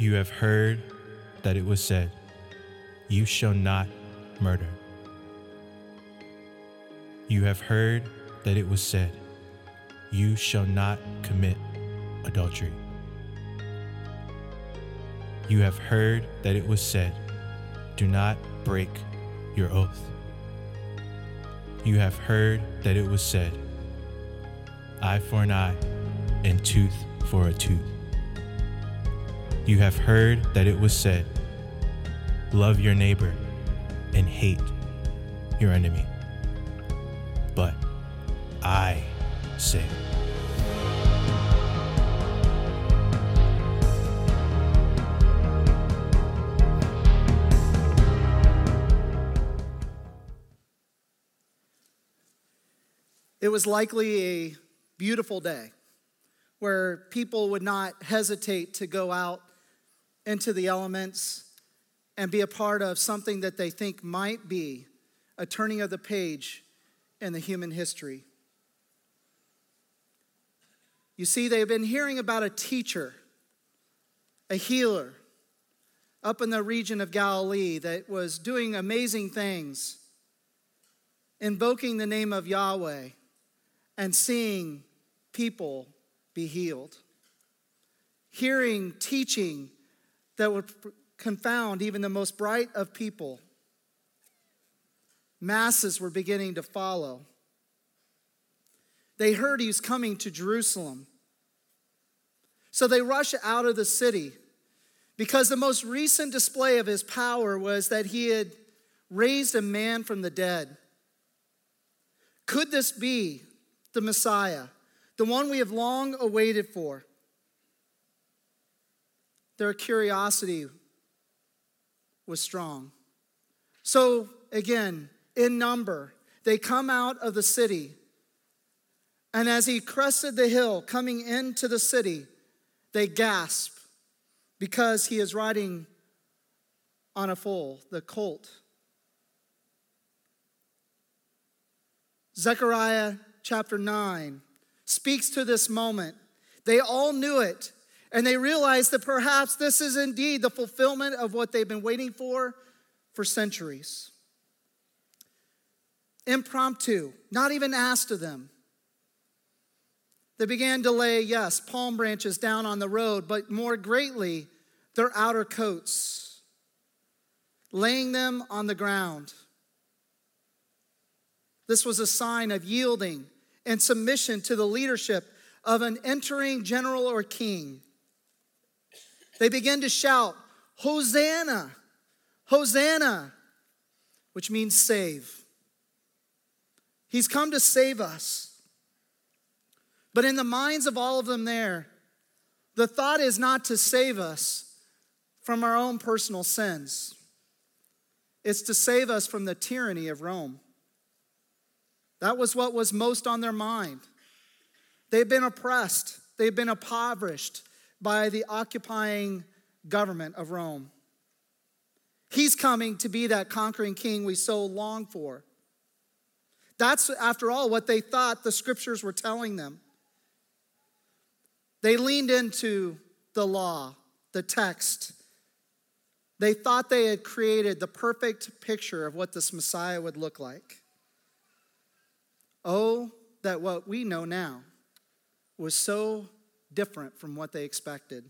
You have heard that it was said, You shall not murder. You have heard that it was said, You shall not commit adultery. You have heard that it was said, Do not break your oath. You have heard that it was said, Eye for an eye and tooth for a tooth. You have heard that it was said, Love your neighbor and hate your enemy. But I say, It was likely a beautiful day where people would not hesitate to go out into the elements and be a part of something that they think might be a turning of the page in the human history. You see, they've been hearing about a teacher, a healer, up in the region of Galilee that was doing amazing things, invoking the name of Yahweh and seeing people be healed. Hearing teaching that would confound even the most bright of people. Masses were beginning to follow. They heard he was coming to Jerusalem. So they rush out of the city because the most recent display of his power was that he had raised a man from the dead. Could this be the Messiah, the one we have long awaited for. Their curiosity was strong. So, again, in number, they come out of the city. And as he crested the hill coming into the city, they gasp because he is riding on a foal, the colt. Zechariah chapter 9 speaks to this moment. They all knew it, and they realized that perhaps this is indeed the fulfillment of what they've been waiting for for centuries. Impromptu, not even asked of them. They began to lay, yes, palm branches down on the road, but more greatly, their outer coats, laying them on the ground. This was a sign of yielding and submission to the leadership of an entering general or king. They begin to shout, Hosanna, Hosanna, which means save. He's come to save us. But in the minds of all of them there, the thought is not to save us from our own personal sins, it's to save us from the tyranny of Rome. That was what was most on their mind. They've been oppressed, they've been impoverished by the occupying government of Rome. He's coming to be that conquering king we so long for. That's, after all, what they thought the scriptures were telling them. They leaned into the law, the text. They thought they had created the perfect picture of what this Messiah would look like. Oh, that what we know now was so different from what they expected.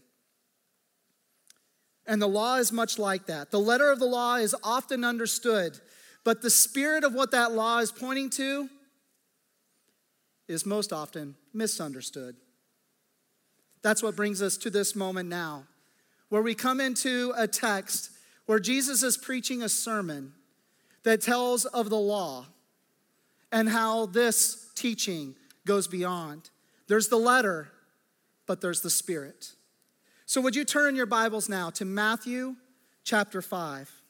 And the law is much like that. The letter of the law is often understood, but the spirit of what that law is pointing to is most often misunderstood. That's what brings us to this moment now, where we come into a text where Jesus is preaching a sermon that tells of the law and how this teaching goes beyond. There's the letter, but there's the spirit. So, would you turn your Bibles now to Matthew chapter 5?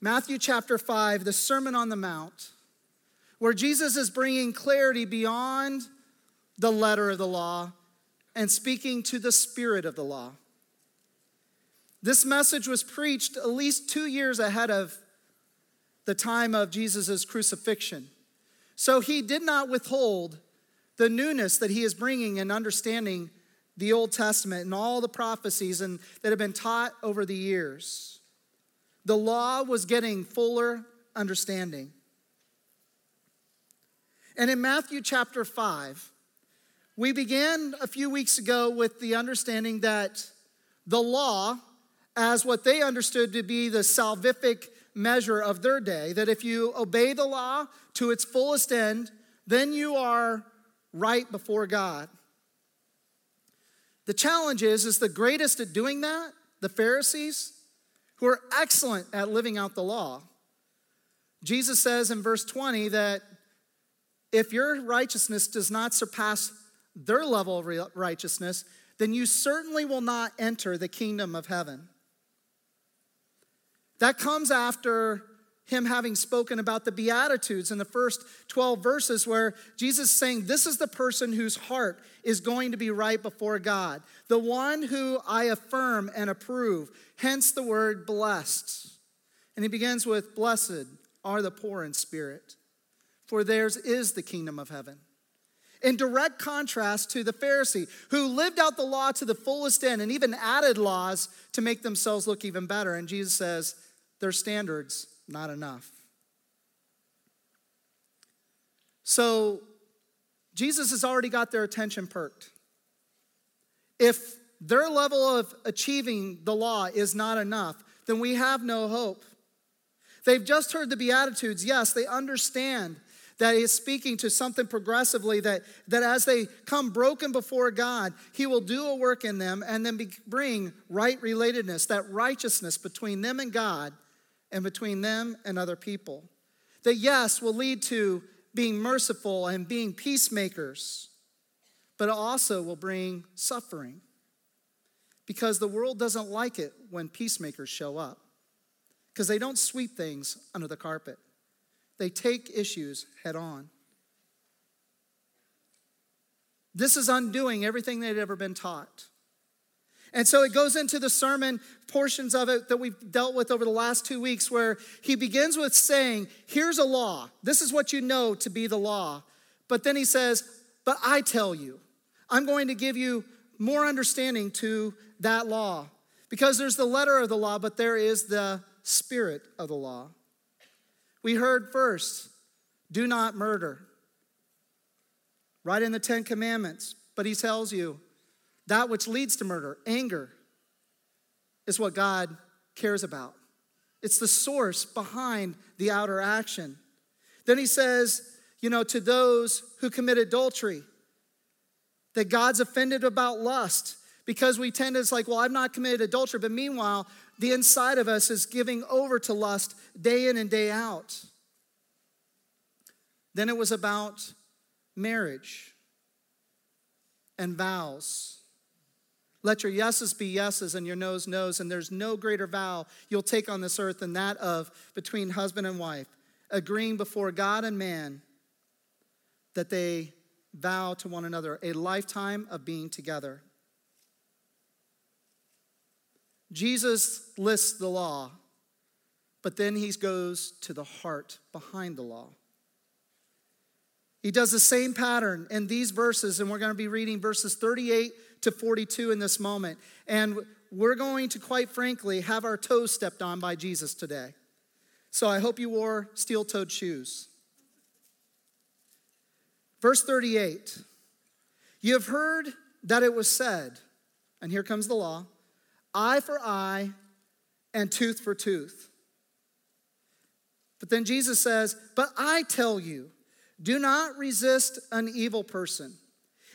Matthew chapter 5, the Sermon on the Mount, where Jesus is bringing clarity beyond the letter of the law and speaking to the spirit of the law. This message was preached at least two years ahead of the time of Jesus' crucifixion. So he did not withhold the newness that he is bringing and understanding the Old Testament and all the prophecies and, that have been taught over the years. The law was getting fuller understanding. And in Matthew chapter 5, we began a few weeks ago with the understanding that the law, as what they understood to be the salvific measure of their day, that if you obey the law to its fullest end, then you are right before God. The challenge is, is the greatest at doing that, the Pharisees, who are excellent at living out the law. Jesus says in verse 20 that if your righteousness does not surpass their level of righteousness, then you certainly will not enter the kingdom of heaven. That comes after him having spoken about the Beatitudes in the first 12 verses, where Jesus is saying, This is the person whose heart is going to be right before God, the one who I affirm and approve, hence the word blessed. And he begins with, Blessed are the poor in spirit, for theirs is the kingdom of heaven in direct contrast to the Pharisee, who lived out the law to the fullest end and even added laws to make themselves look even better. And Jesus says, their standards not enough. So, Jesus has already got their attention perked. If their level of achieving the law is not enough, then we have no hope. They've just heard the Beatitudes. Yes, they understand that is speaking to something progressively that, that as they come broken before God, He will do a work in them and then be, bring right relatedness, that righteousness between them and God and between them and other people. That, yes, will lead to being merciful and being peacemakers, but also will bring suffering because the world doesn't like it when peacemakers show up because they don't sweep things under the carpet. They take issues head on. This is undoing everything they'd ever been taught. And so it goes into the sermon portions of it that we've dealt with over the last two weeks, where he begins with saying, Here's a law. This is what you know to be the law. But then he says, But I tell you, I'm going to give you more understanding to that law. Because there's the letter of the law, but there is the spirit of the law. We heard first, do not murder. Right in the Ten Commandments. But he tells you that which leads to murder, anger, is what God cares about. It's the source behind the outer action. Then he says, you know, to those who commit adultery, that God's offended about lust because we tend to, it's like, well, I've not committed adultery, but meanwhile, the inside of us is giving over to lust day in and day out. Then it was about marriage and vows. Let your yeses be yeses and your noes noes, and there's no greater vow you'll take on this earth than that of between husband and wife, agreeing before God and man that they vow to one another a lifetime of being together. Jesus lists the law, but then he goes to the heart behind the law. He does the same pattern in these verses, and we're going to be reading verses 38 to 42 in this moment. And we're going to, quite frankly, have our toes stepped on by Jesus today. So I hope you wore steel toed shoes. Verse 38 You have heard that it was said, and here comes the law eye for eye and tooth for tooth. But then Jesus says, But I tell you, do not resist an evil person.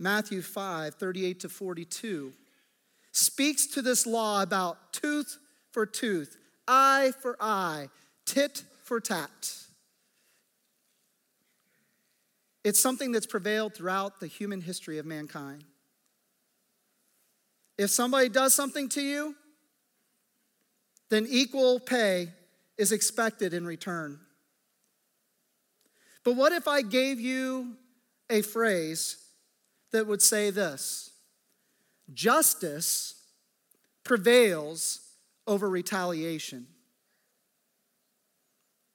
Matthew 5 38 to 42 speaks to this law about tooth for tooth, eye for eye, tit for tat. It's something that's prevailed throughout the human history of mankind. If somebody does something to you, then equal pay is expected in return. But what if I gave you a phrase that would say this Justice prevails over retaliation?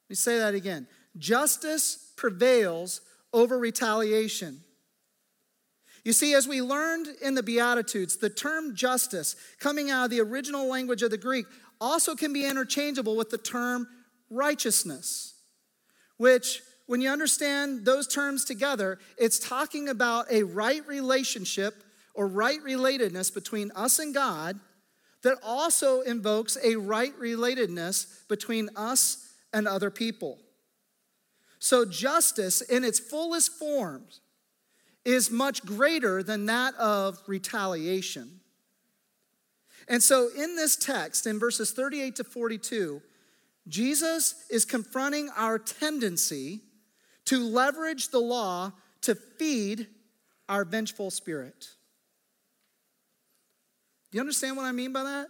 Let me say that again. Justice prevails over retaliation. You see, as we learned in the Beatitudes, the term justice, coming out of the original language of the Greek, also can be interchangeable with the term righteousness, which, when you understand those terms together, it's talking about a right relationship or right relatedness between us and God that also invokes a right relatedness between us and other people. So, justice in its fullest forms is much greater than that of retaliation. And so, in this text, in verses 38 to 42, Jesus is confronting our tendency to leverage the law to feed our vengeful spirit. Do you understand what I mean by that?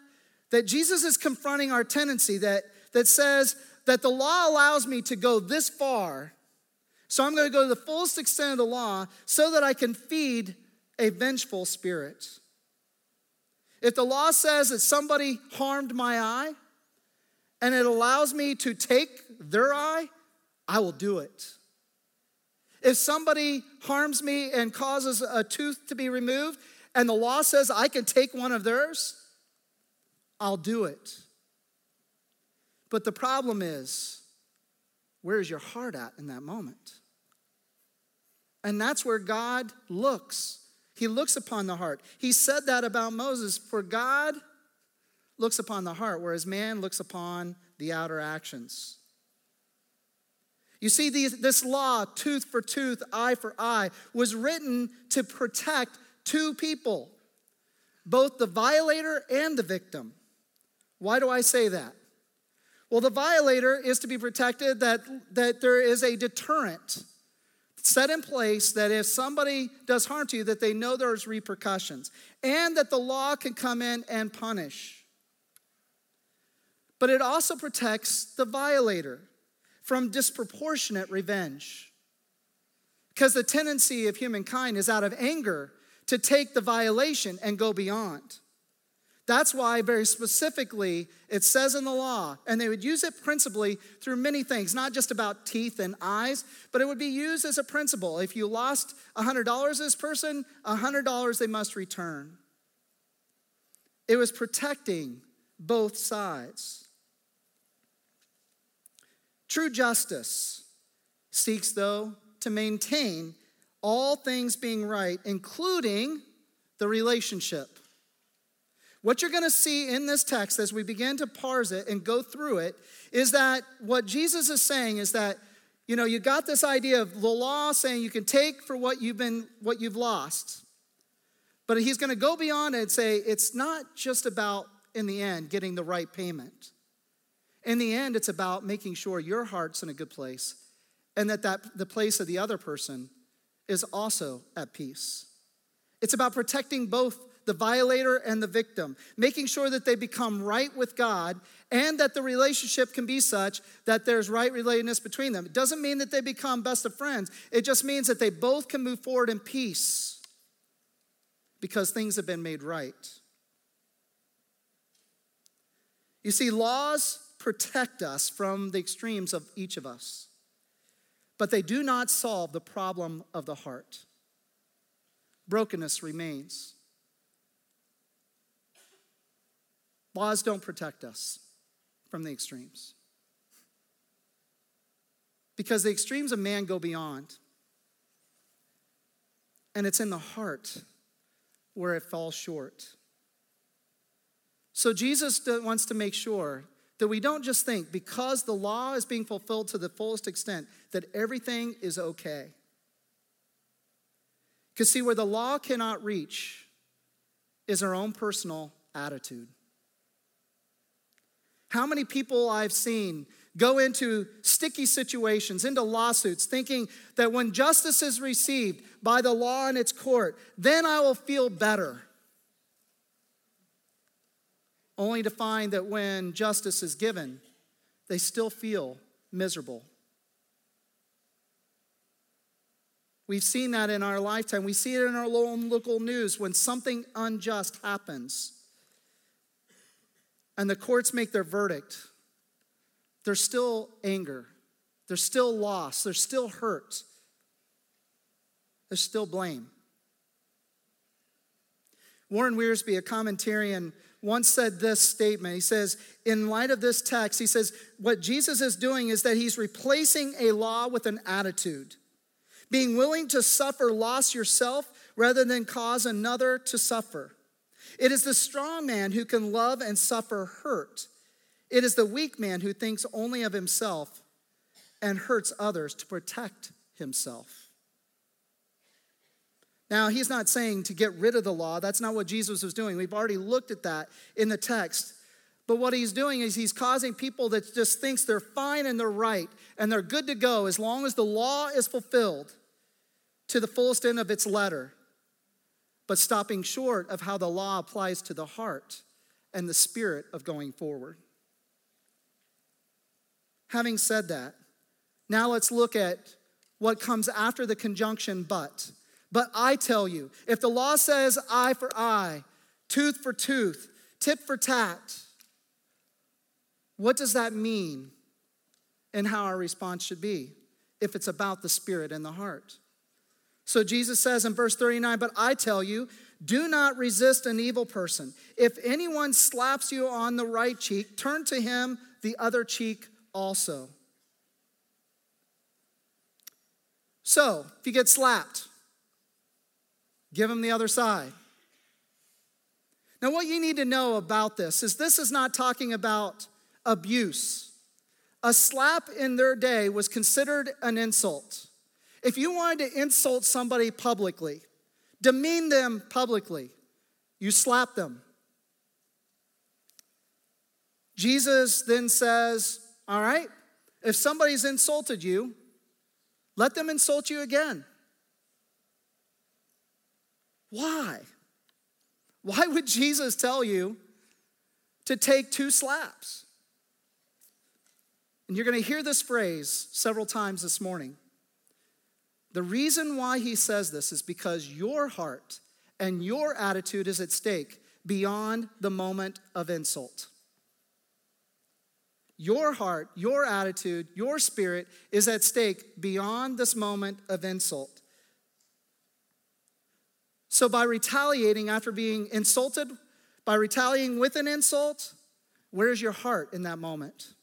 That Jesus is confronting our tendency that, that says that the law allows me to go this far, so I'm going to go to the fullest extent of the law so that I can feed a vengeful spirit. If the law says that somebody harmed my eye and it allows me to take their eye, I will do it. If somebody harms me and causes a tooth to be removed and the law says I can take one of theirs, I'll do it. But the problem is, where is your heart at in that moment? And that's where God looks. He looks upon the heart. He said that about Moses for God looks upon the heart, whereas man looks upon the outer actions. You see, this law, tooth for tooth, eye for eye, was written to protect two people, both the violator and the victim. Why do I say that? Well, the violator is to be protected that, that there is a deterrent set in place that if somebody does harm to you, that they know there's repercussions and that the law can come in and punish. But it also protects the violator from disproportionate revenge. Because the tendency of humankind is out of anger to take the violation and go beyond. That's why, very specifically, it says in the law, and they would use it principally through many things, not just about teeth and eyes, but it would be used as a principle. If you lost $100 this person, $100 they must return. It was protecting both sides. True justice seeks, though, to maintain all things being right, including the relationship. What you're going to see in this text as we begin to parse it and go through it is that what Jesus is saying is that you know, you got this idea of the law saying you can take for what you've been what you've lost. But he's going to go beyond it and say it's not just about in the end getting the right payment. In the end it's about making sure your heart's in a good place and that, that the place of the other person is also at peace. It's about protecting both the violator and the victim, making sure that they become right with God and that the relationship can be such that there's right relatedness between them. It doesn't mean that they become best of friends, it just means that they both can move forward in peace because things have been made right. You see, laws protect us from the extremes of each of us, but they do not solve the problem of the heart. Brokenness remains. Laws don't protect us from the extremes. Because the extremes of man go beyond. And it's in the heart where it falls short. So Jesus wants to make sure that we don't just think because the law is being fulfilled to the fullest extent that everything is okay. Because, see, where the law cannot reach is our own personal attitude. How many people I've seen go into sticky situations, into lawsuits, thinking that when justice is received by the law in its court, then I will feel better. Only to find that when justice is given, they still feel miserable. We've seen that in our lifetime. We see it in our own local news when something unjust happens and the courts make their verdict. There's still anger, there's still loss, there's still hurt, there's still blame. Warren Wiersbe, a commentarian, once said this statement. He says, in light of this text, he says, what Jesus is doing is that he's replacing a law with an attitude being willing to suffer loss yourself rather than cause another to suffer. It is the strong man who can love and suffer hurt. It is the weak man who thinks only of himself and hurts others to protect himself. Now, he's not saying to get rid of the law. That's not what Jesus was doing. We've already looked at that in the text. But what he's doing is he's causing people that just thinks they're fine and they're right and they're good to go as long as the law is fulfilled to the fullest end of its letter, but stopping short of how the law applies to the heart and the spirit of going forward. Having said that, now let's look at what comes after the conjunction but. But I tell you, if the law says eye for eye, tooth for tooth, tit for tat, what does that mean and how our response should be if it's about the spirit and the heart? So Jesus says in verse 39, But I tell you, do not resist an evil person. If anyone slaps you on the right cheek, turn to him the other cheek also. So, if you get slapped, give them the other side. Now, what you need to know about this is this is not talking about abuse. A slap in their day was considered an insult. If you wanted to insult somebody publicly, demean them publicly, you slap them. Jesus then says, All right, if somebody's insulted you, let them insult you again. Why? Why would Jesus tell you to take two slaps? And you're going to hear this phrase several times this morning. The reason why he says this is because your heart and your attitude is at stake beyond the moment of insult. Your heart, your attitude, your spirit is at stake beyond this moment of insult. So, by retaliating after being insulted, by retaliating with an insult, where's your heart in that moment?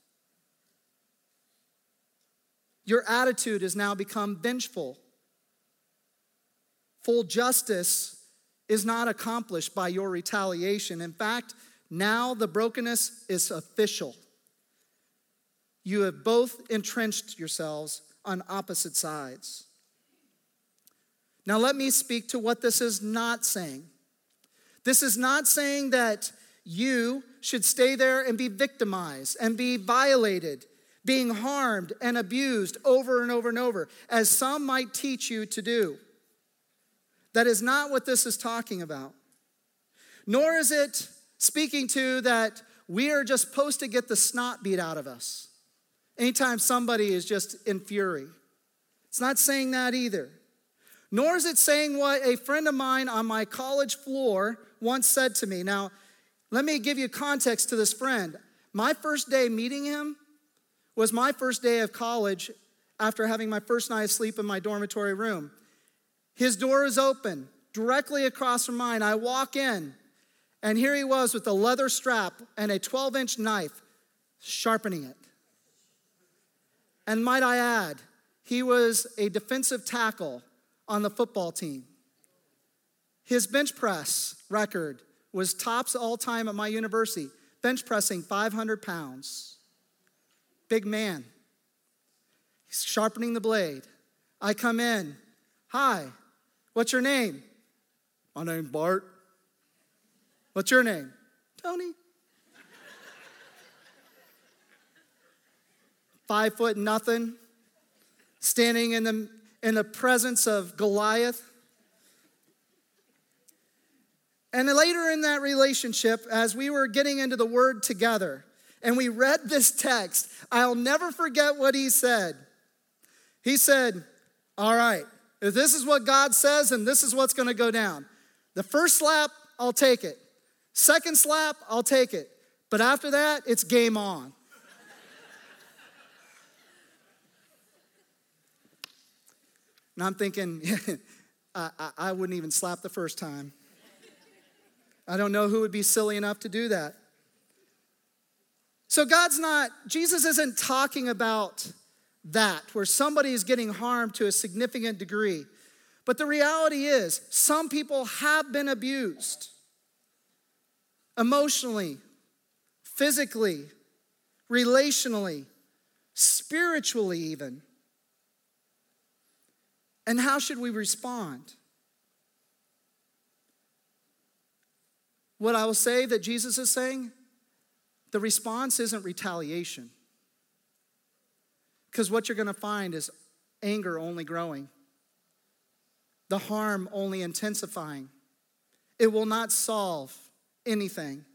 Your attitude has now become vengeful. Full justice is not accomplished by your retaliation. In fact, now the brokenness is official. You have both entrenched yourselves on opposite sides. Now, let me speak to what this is not saying. This is not saying that you should stay there and be victimized and be violated being harmed and abused over and over and over, as some might teach you to do. That is not what this is talking about. Nor is it speaking to that we are just supposed to get the snot beat out of us anytime somebody is just in fury. It's not saying that either. Nor is it saying what a friend of mine on my college floor once said to me. Now, let me give you context to this friend. My first day meeting him, was my first day of college after having my first night of sleep in my dormitory room. His door is open directly across from mine. I walk in, and here he was with a leather strap and a 12 inch knife, sharpening it. And might I add, he was a defensive tackle on the football team. His bench press record was tops all time at my university, bench pressing 500 pounds big man. He's sharpening the blade. I come in. Hi, what's your name? My name's Bart. What's your name? Tony. five foot nothing, standing in the, in the presence of Goliath. And later in that relationship, as we were getting into the word together, and we read this text, I'll never forget what he said. He said, All right, if this is what God says, and this is what's gonna go down. The first slap, I'll take it. Second slap, I'll take it. But after that, it's game on. And I'm thinking, I, I wouldn't even slap the first time. I don't know who would be silly enough to do that. So, God's not, Jesus isn't talking about that, where somebody is getting harmed to a significant degree. But the reality is, some people have been abused emotionally, physically, relationally, spiritually, even. And how should we respond? What I will say that Jesus is saying, the response isn't retaliation. Because what you're going to find is anger only growing, the harm only intensifying. It will not solve anything.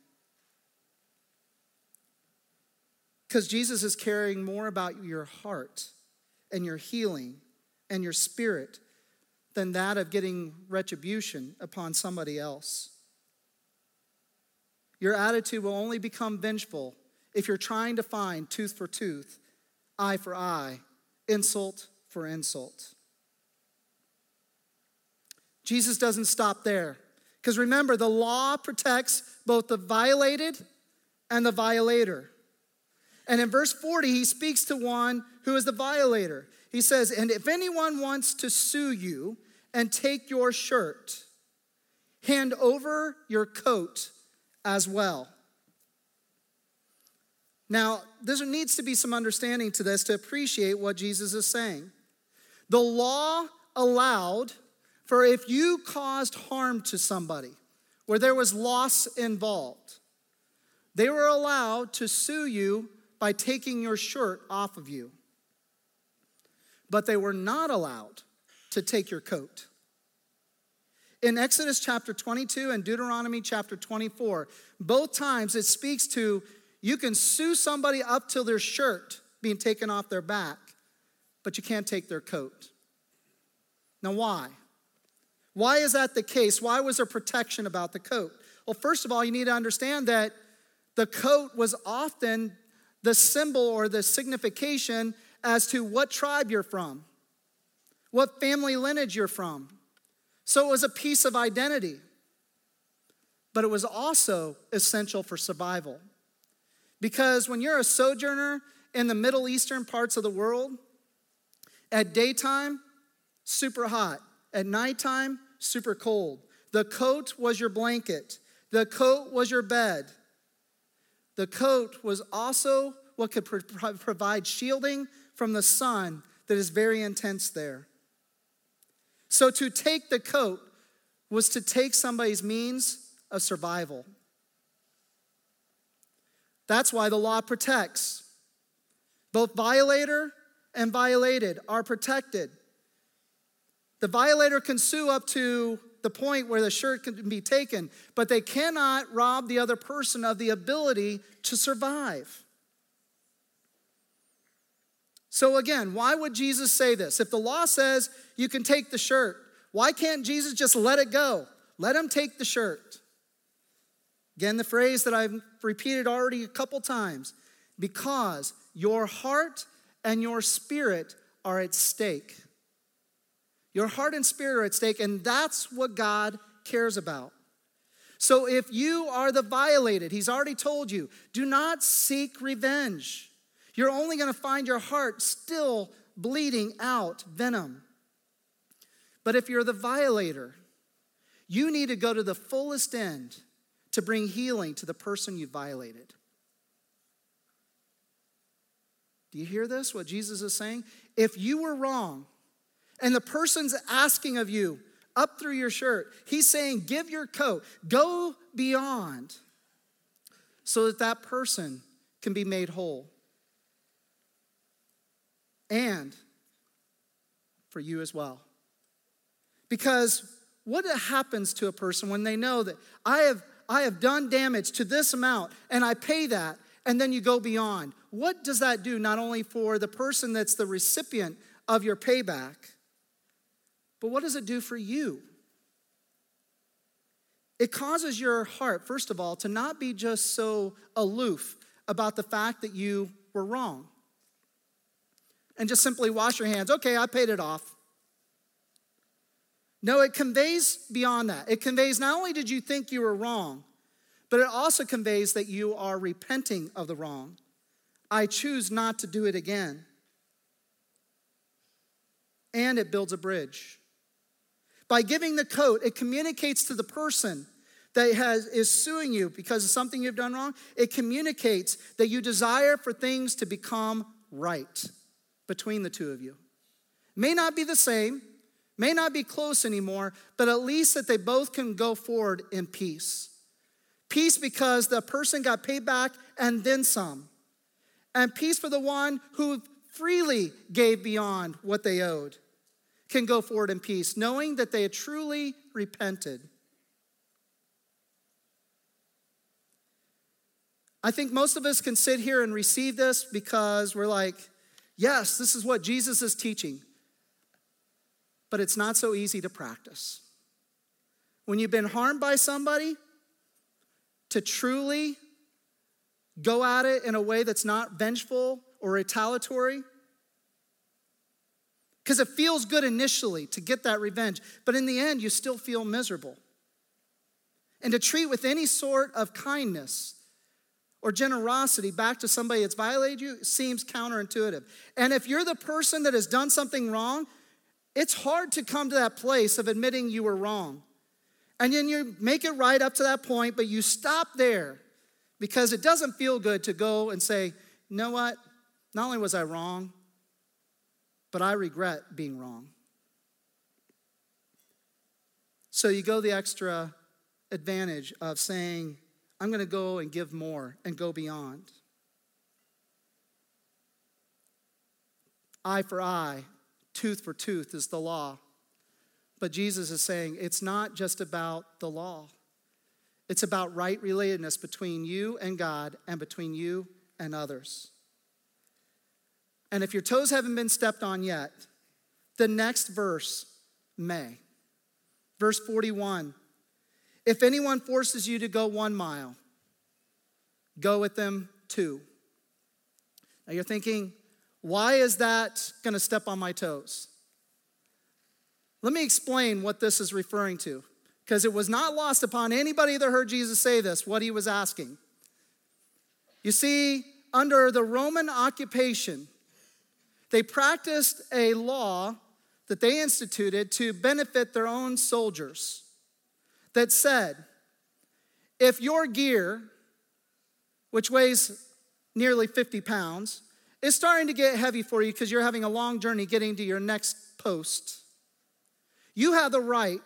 Because Jesus is caring more about your heart and your healing and your spirit than that of getting retribution upon somebody else. Your attitude will only become vengeful if you're trying to find tooth for tooth, eye for eye, insult for insult. Jesus doesn't stop there. Because remember, the law protects both the violated and the violator. And in verse 40, he speaks to one who is the violator. He says, And if anyone wants to sue you and take your shirt, hand over your coat as well. Now, there needs to be some understanding to this to appreciate what Jesus is saying. The law allowed for if you caused harm to somebody, where there was loss involved, they were allowed to sue you by taking your shirt off of you. But they were not allowed to take your coat. In Exodus chapter 22 and Deuteronomy chapter 24, both times it speaks to you can sue somebody up till their shirt being taken off their back, but you can't take their coat. Now, why? Why is that the case? Why was there protection about the coat? Well, first of all, you need to understand that the coat was often the symbol or the signification as to what tribe you're from, what family lineage you're from. So it was a piece of identity, but it was also essential for survival. Because when you're a sojourner in the Middle Eastern parts of the world, at daytime, super hot. At nighttime, super cold. The coat was your blanket. The coat was your bed. The coat was also what could provide shielding from the sun that is very intense there. So to take the coat was to take somebody's means of survival. That's why the law protects. Both violator and violated are protected. The violator can sue up to the point where the shirt can be taken, but they cannot rob the other person of the ability to survive. So, again, why would Jesus say this? If the law says you can take the shirt, why can't Jesus just let it go? Let him take the shirt. Again, the phrase that I've repeated already a couple times because your heart and your spirit are at stake. Your heart and spirit are at stake, and that's what God cares about. So if you are the violated, He's already told you, do not seek revenge you're only going to find your heart still bleeding out venom. But if you're the violator, you need to go to the fullest end to bring healing to the person you violated. Do you hear this? What Jesus is saying? If you were wrong and the person's asking of you up through your shirt, he's saying, give your coat, go beyond so that that person can be made whole. And for you as well. Because what happens to a person when they know that I have, I have done damage to this amount and I pay that, and then you go beyond? What does that do not only for the person that's the recipient of your payback, but what does it do for you? It causes your heart, first of all, to not be just so aloof about the fact that you were wrong and just simply wash your hands. Okay, I paid it off. No, it conveys beyond that. It conveys not only did you think you were wrong, but it also conveys that you are repenting of the wrong. I choose not to do it again. And it builds a bridge. By giving the coat, it communicates to the person that has, is suing you because of something you've done wrong, it communicates that you desire for things to become right between the two of you. May not be the same, may not be close anymore, but at least that they both can go forward in peace. Peace because the person got paid back and then some. And peace for the one who freely gave beyond what they owed can go forward in peace, knowing that they had truly repented. I think most of us can sit here and receive this because we're like, yes, this is what Jesus is teaching. But it's not so easy to practice. When you've been harmed by somebody, to truly go at it in a way that's not vengeful or retaliatory, because it feels good initially to get that revenge, but in the end, you still feel miserable. And to treat with any sort of kindness or generosity back to somebody that's violated you seems counterintuitive. And if you're the person that has done something wrong, it's hard to come to that place of admitting you were wrong. And then you make it right up to that point, but you stop there because it doesn't feel good to go and say, you know what? Not only was I wrong, but I regret being wrong. So you go the extra advantage of saying, I'm going to go and give more and go beyond. Eye for eye, tooth for tooth is the law. But Jesus is saying it's not just about the law, it's about right relatedness between you and God and between you and others. And if your toes haven't been stepped on yet, the next verse may. Verse 41 if anyone forces you to go one mile, go with them two. Now you're thinking, why is that going to step on my toes? Let me explain what this is referring to, because it was not lost upon anybody that heard Jesus say this, what he was asking. You see, under the Roman occupation, they practiced a law that they instituted to benefit their own soldiers that said, if your gear, which weighs nearly 50 pounds, is starting to get heavy for you because you're having a long journey getting to your next post, you have the right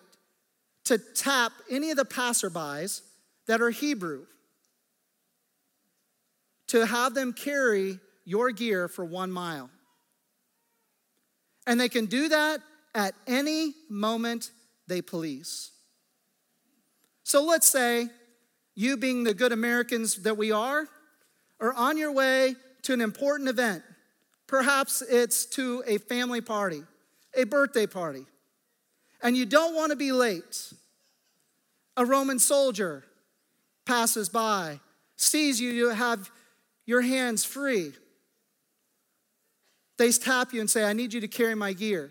to tap any of the passerbys that are Hebrew to have them carry your gear for one mile. And they can do that at any moment they please. So let's say you, being the good Americans that we are, are on your way to an important event. Perhaps it's to a family party, a birthday party, and you don't want to be late. A Roman soldier passes by, sees you, you have your hands free. They tap you and say, I need you to carry my gear.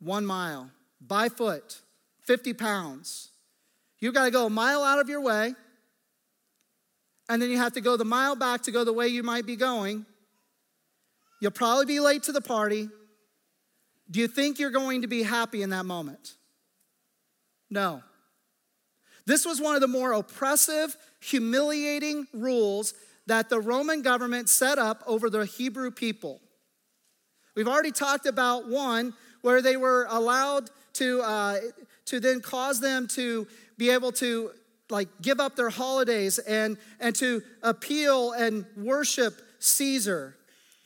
One mile, by foot, 50 pounds. You've got to go a mile out of your way, and then you have to go the mile back to go the way you might be going. You'll probably be late to the party. Do you think you're going to be happy in that moment? No. This was one of the more oppressive, humiliating rules that the Roman government set up over the Hebrew people. We've already talked about one where they were allowed to, uh, to then cause them to be able to like give up their holidays and, and to appeal and worship Caesar.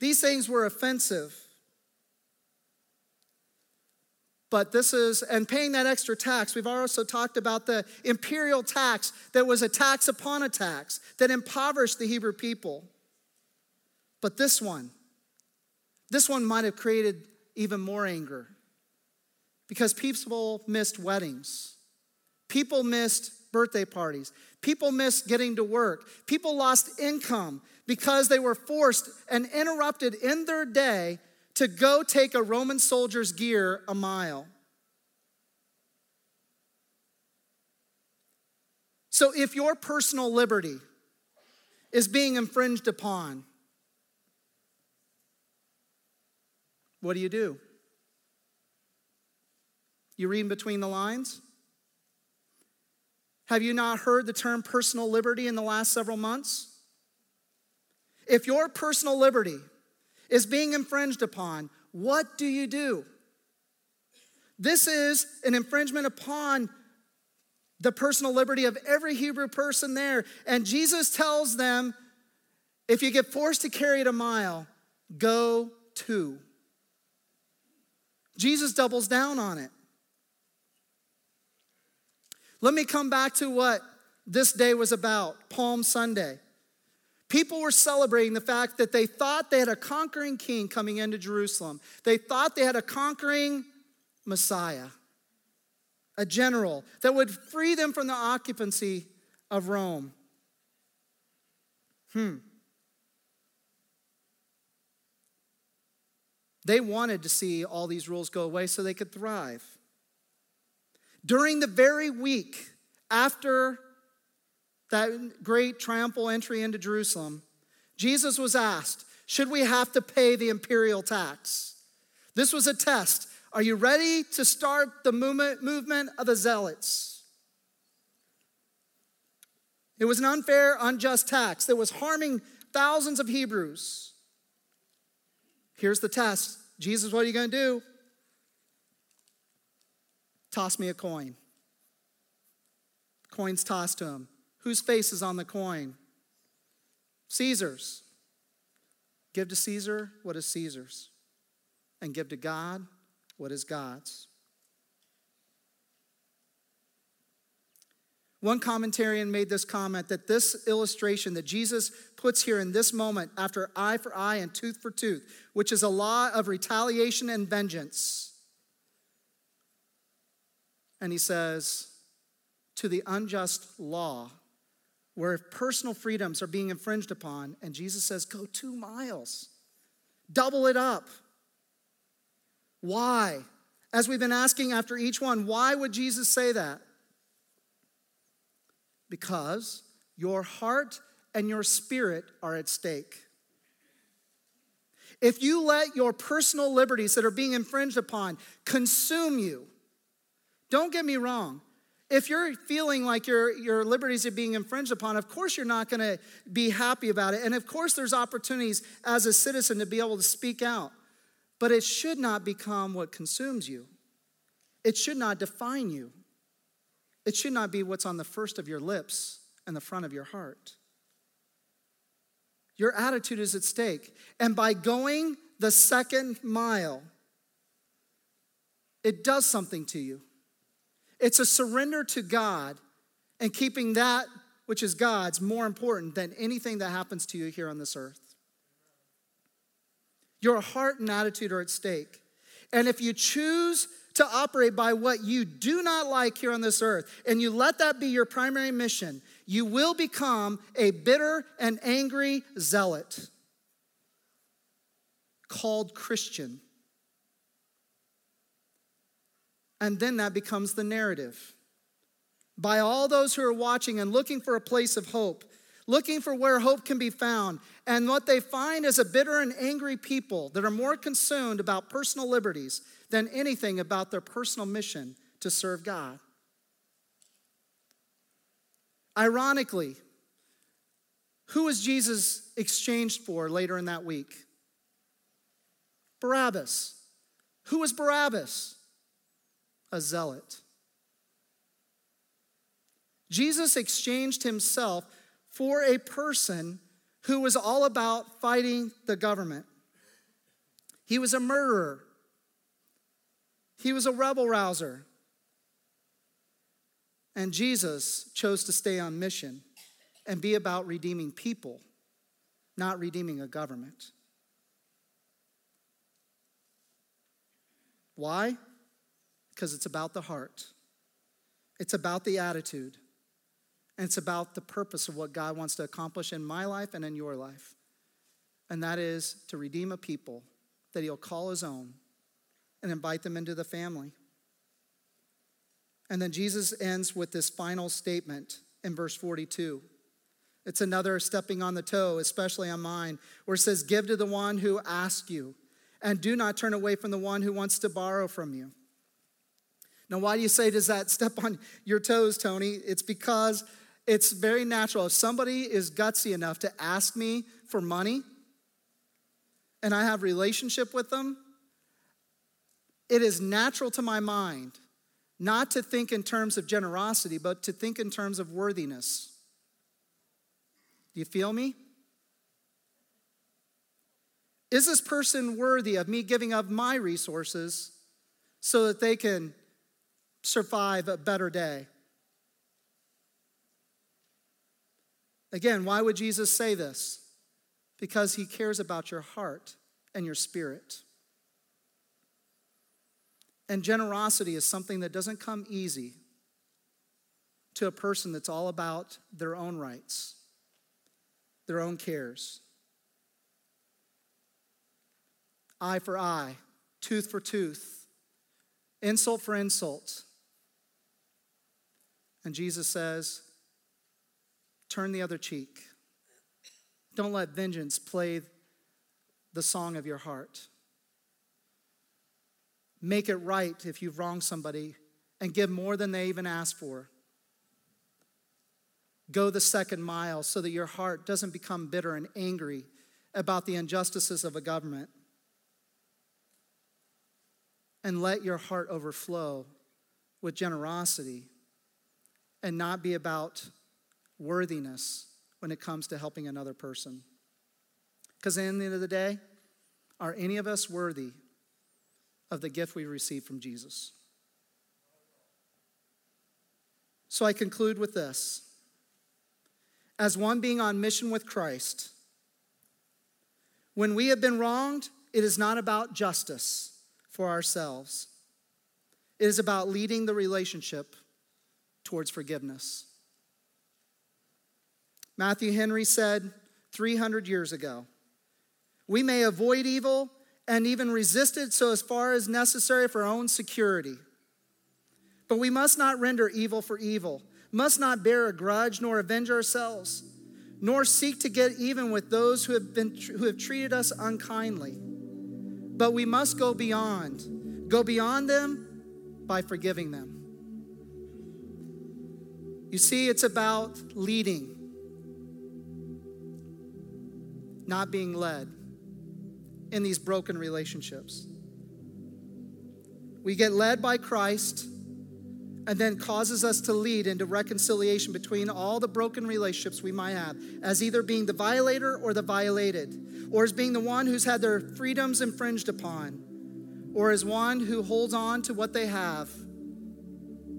These things were offensive. But this is, and paying that extra tax, we've also talked about the imperial tax that was a tax upon a tax that impoverished the Hebrew people. But this one, this one might have created even more anger because people missed weddings, people missed birthday parties, people missed getting to work, people lost income because they were forced and interrupted in their day to go take a Roman soldier's gear a mile. So if your personal liberty is being infringed upon, what do you do? You read between the lines? Have you not heard the term personal liberty in the last several months? If your personal liberty is being infringed upon, what do you do? This is an infringement upon the personal liberty of every Hebrew person there. And Jesus tells them if you get forced to carry it a mile, go two. Jesus doubles down on it. Let me come back to what this day was about Palm Sunday. People were celebrating the fact that they thought they had a conquering king coming into Jerusalem. They thought they had a conquering Messiah, a general that would free them from the occupancy of Rome. Hmm. They wanted to see all these rules go away so they could thrive. During the very week after that great triumphal entry into Jerusalem, Jesus was asked, Should we have to pay the imperial tax? This was a test. Are you ready to start the movement, movement of the zealots? It was an unfair, unjust tax that was harming thousands of Hebrews. Here's the test Jesus, what are you going to do? Toss me a coin. Coin's tossed to him. Whose face is on the coin? Caesar's. Give to Caesar what is Caesar's, and give to God what is God's. One commentarian made this comment that this illustration that Jesus puts here in this moment after eye for eye and tooth for tooth, which is a law of retaliation and vengeance. And he says, to the unjust law where personal freedoms are being infringed upon, and Jesus says, go two miles, double it up. Why? As we've been asking after each one, why would Jesus say that? Because your heart and your spirit are at stake. If you let your personal liberties that are being infringed upon consume you, don't get me wrong, if you're feeling like your, your liberties are being infringed upon, of course you're not going to be happy about it. And of course, there's opportunities as a citizen to be able to speak out. But it should not become what consumes you, it should not define you. It should not be what's on the first of your lips and the front of your heart. Your attitude is at stake. And by going the second mile, it does something to you. It's a surrender to God and keeping that which is God's more important than anything that happens to you here on this earth. Your heart and attitude are at stake. And if you choose to operate by what you do not like here on this earth, and you let that be your primary mission, you will become a bitter and angry zealot called Christian. And then that becomes the narrative. By all those who are watching and looking for a place of hope, looking for where hope can be found. And what they find is a bitter and angry people that are more concerned about personal liberties than anything about their personal mission to serve God. Ironically, who was Jesus exchanged for later in that week? Barabbas. Who was Barabbas? A zealot. Jesus exchanged himself for a person who was all about fighting the government. He was a murderer. He was a rebel rouser. And Jesus chose to stay on mission and be about redeeming people, not redeeming a government. Why? Because it's about the heart, it's about the attitude, and it's about the purpose of what God wants to accomplish in my life and in your life. And that is to redeem a people that He'll call His own and invite them into the family. And then Jesus ends with this final statement in verse 42. It's another stepping on the toe, especially on mine, where it says, Give to the one who asks you, and do not turn away from the one who wants to borrow from you. Now, why do you say, Does that step on your toes, Tony? It's because it's very natural. If somebody is gutsy enough to ask me for money and I have relationship with them, it is natural to my mind not to think in terms of generosity, but to think in terms of worthiness. Do you feel me? Is this person worthy of me giving up my resources so that they can survive a better day? Again, why would Jesus say this? Because he cares about your heart and your spirit. And generosity is something that doesn't come easy to a person that's all about their own rights, their own cares. Eye for eye, tooth for tooth, insult for insult. And Jesus says, turn the other cheek. Don't let vengeance play the song of your heart. Make it right if you've wronged somebody and give more than they even asked for. Go the second mile so that your heart doesn't become bitter and angry about the injustices of a government. And let your heart overflow with generosity and not be about worthiness when it comes to helping another person. Because at the end of the day, are any of us worthy of the gift we received from Jesus. So I conclude with this. As one being on mission with Christ, when we have been wronged, it is not about justice for ourselves. It is about leading the relationship towards forgiveness. Matthew Henry said 300 years ago, We may avoid evil and even resist it so as far as necessary for our own security. But we must not render evil for evil, must not bear a grudge nor avenge ourselves, nor seek to get even with those who have, been, who have treated us unkindly. But we must go beyond, go beyond them by forgiving them. You see, it's about leading, not being led in these broken relationships. We get led by Christ and then causes us to lead into reconciliation between all the broken relationships we might have as either being the violator or the violated, or as being the one who's had their freedoms infringed upon, or as one who holds on to what they have,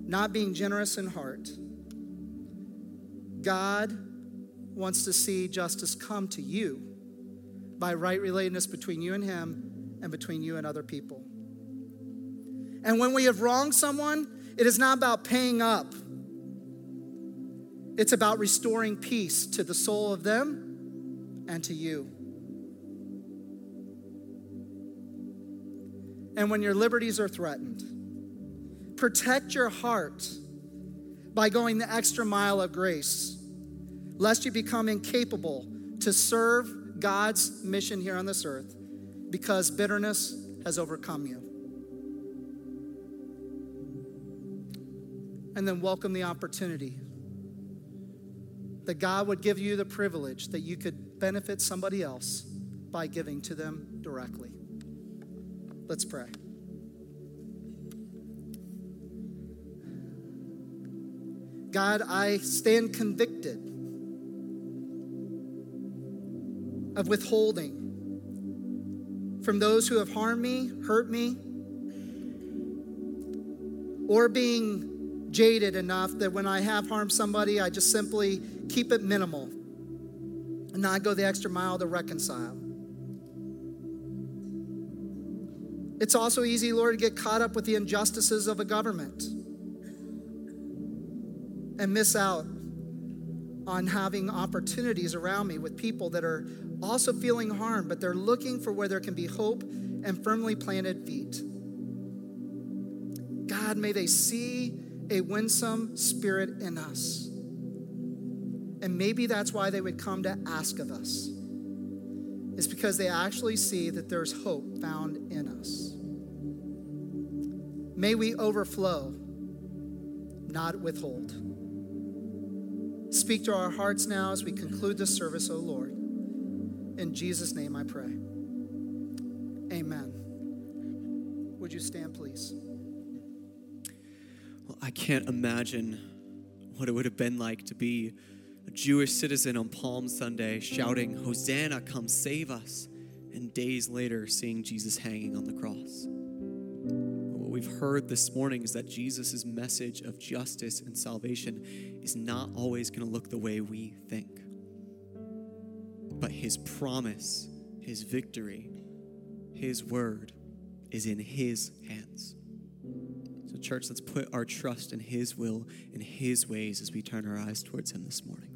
not being generous in heart. God wants to see justice come to you by right relatedness between you and Him and between you and other people. And when we have wronged someone, it is not about paying up, it's about restoring peace to the soul of them and to you. And when your liberties are threatened, protect your heart by going the extra mile of grace, lest you become incapable to serve God's mission here on this earth because bitterness has overcome you. And then welcome the opportunity that God would give you the privilege that you could benefit somebody else by giving to them directly. Let's pray. God, I stand convicted of withholding from those who have harmed me, hurt me, or being jaded enough that when I have harmed somebody, I just simply keep it minimal and not go the extra mile to reconcile. It's also easy, Lord, to get caught up with the injustices of a government and miss out on having opportunities around me with people that are also feeling harm, but they're looking for where there can be hope and firmly planted feet. God, may they see a winsome spirit in us. And maybe that's why they would come to ask of us, is because they actually see that there's hope found in us. May we overflow, not withhold. Speak to our hearts now as we conclude this service, O Lord. In Jesus' name I pray. Amen. Would you stand, please? Well, I can't imagine what it would have been like to be a Jewish citizen on Palm Sunday shouting, Hosanna, come save us, and days later seeing Jesus hanging on the cross. We've heard this morning is that Jesus' message of justice and salvation is not always going to look the way we think. But his promise, his victory, his word is in his hands. So, church, let's put our trust in his will and his ways as we turn our eyes towards him this morning.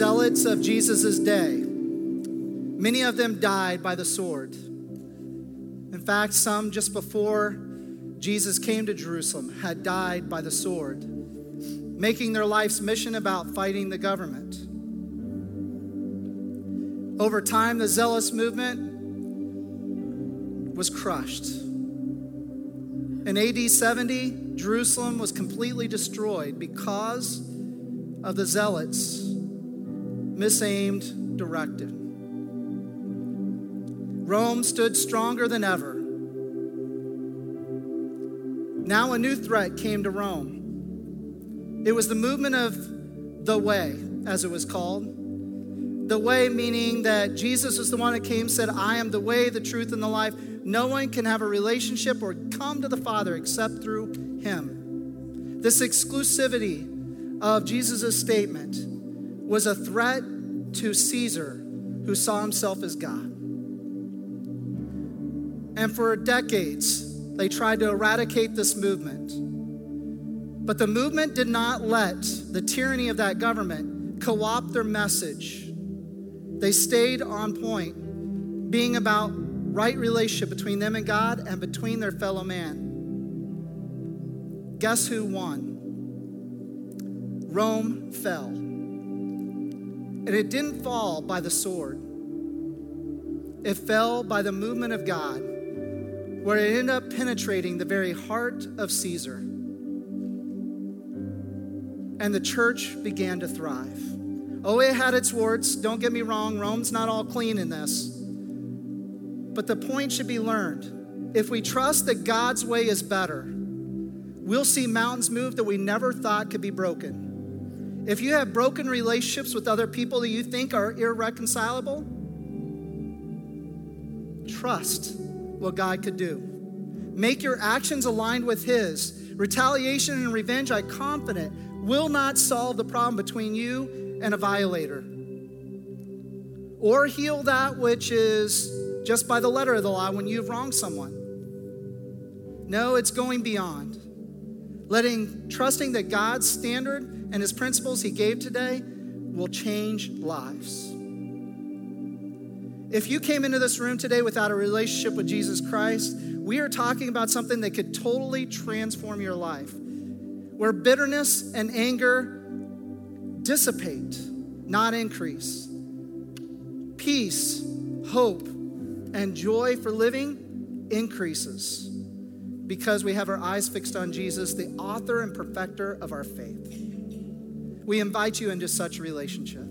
Zealots of Jesus' day, many of them died by the sword. In fact, some just before Jesus came to Jerusalem had died by the sword, making their life's mission about fighting the government. Over time, the zealous movement was crushed. In AD 70, Jerusalem was completely destroyed because of the zealots' misaimed directed. Rome stood stronger than ever. Now a new threat came to Rome. It was the movement of the way, as it was called. The way meaning that Jesus was the one that came, said, I am the way, the truth, and the life. No one can have a relationship or come to the Father except through him. This exclusivity of Jesus' statement was a threat to Caesar, who saw himself as God. And for decades, they tried to eradicate this movement. But the movement did not let the tyranny of that government co opt their message. They stayed on point, being about right relationship between them and God and between their fellow man. Guess who won? Rome fell. And it didn't fall by the sword, it fell by the movement of God, where it ended up penetrating the very heart of Caesar. And the church began to thrive. Oh, it had its warts. Don't get me wrong, Rome's not all clean in this. But the point should be learned. If we trust that God's way is better, we'll see mountains move that we never thought could be broken. If you have broken relationships with other people that you think are irreconcilable, trust what God could do. Make your actions aligned with His. Retaliation and revenge, I confident, will not solve the problem between you and a violator. Or heal that which is just by the letter of the law when you've wronged someone. No, it's going beyond. Letting, trusting that God's standard and his principles he gave today will change lives. If you came into this room today without a relationship with Jesus Christ, we are talking about something that could totally transform your life. Where bitterness and anger dissipate, not increase. Peace, hope, and joy for living increases because we have our eyes fixed on Jesus, the author and perfecter of our faith. We invite you into such a relationship.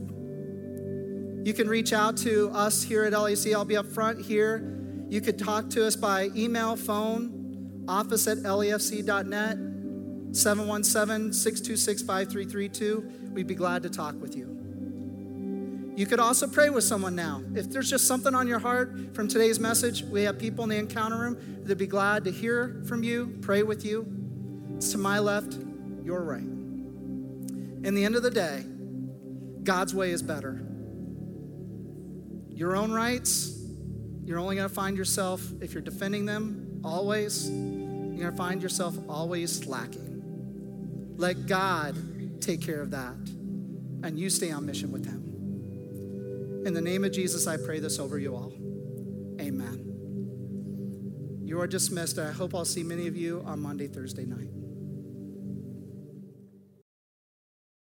You can reach out to us here at LAC. I'll be up front here. You could talk to us by email, phone, office at lafc.net, 717 626 5332. We'd be glad to talk with you. You could also pray with someone now. If there's just something on your heart from today's message, we have people in the encounter room that'd be glad to hear from you, pray with you. It's to my left, your right. In the end of the day, God's way is better. Your own rights, you're only going to find yourself, if you're defending them always, you're going to find yourself always slacking. Let God take care of that. And you stay on mission with Him. In the name of Jesus, I pray this over you all. Amen. You are dismissed. I hope I'll see many of you on Maundy, Thursday night.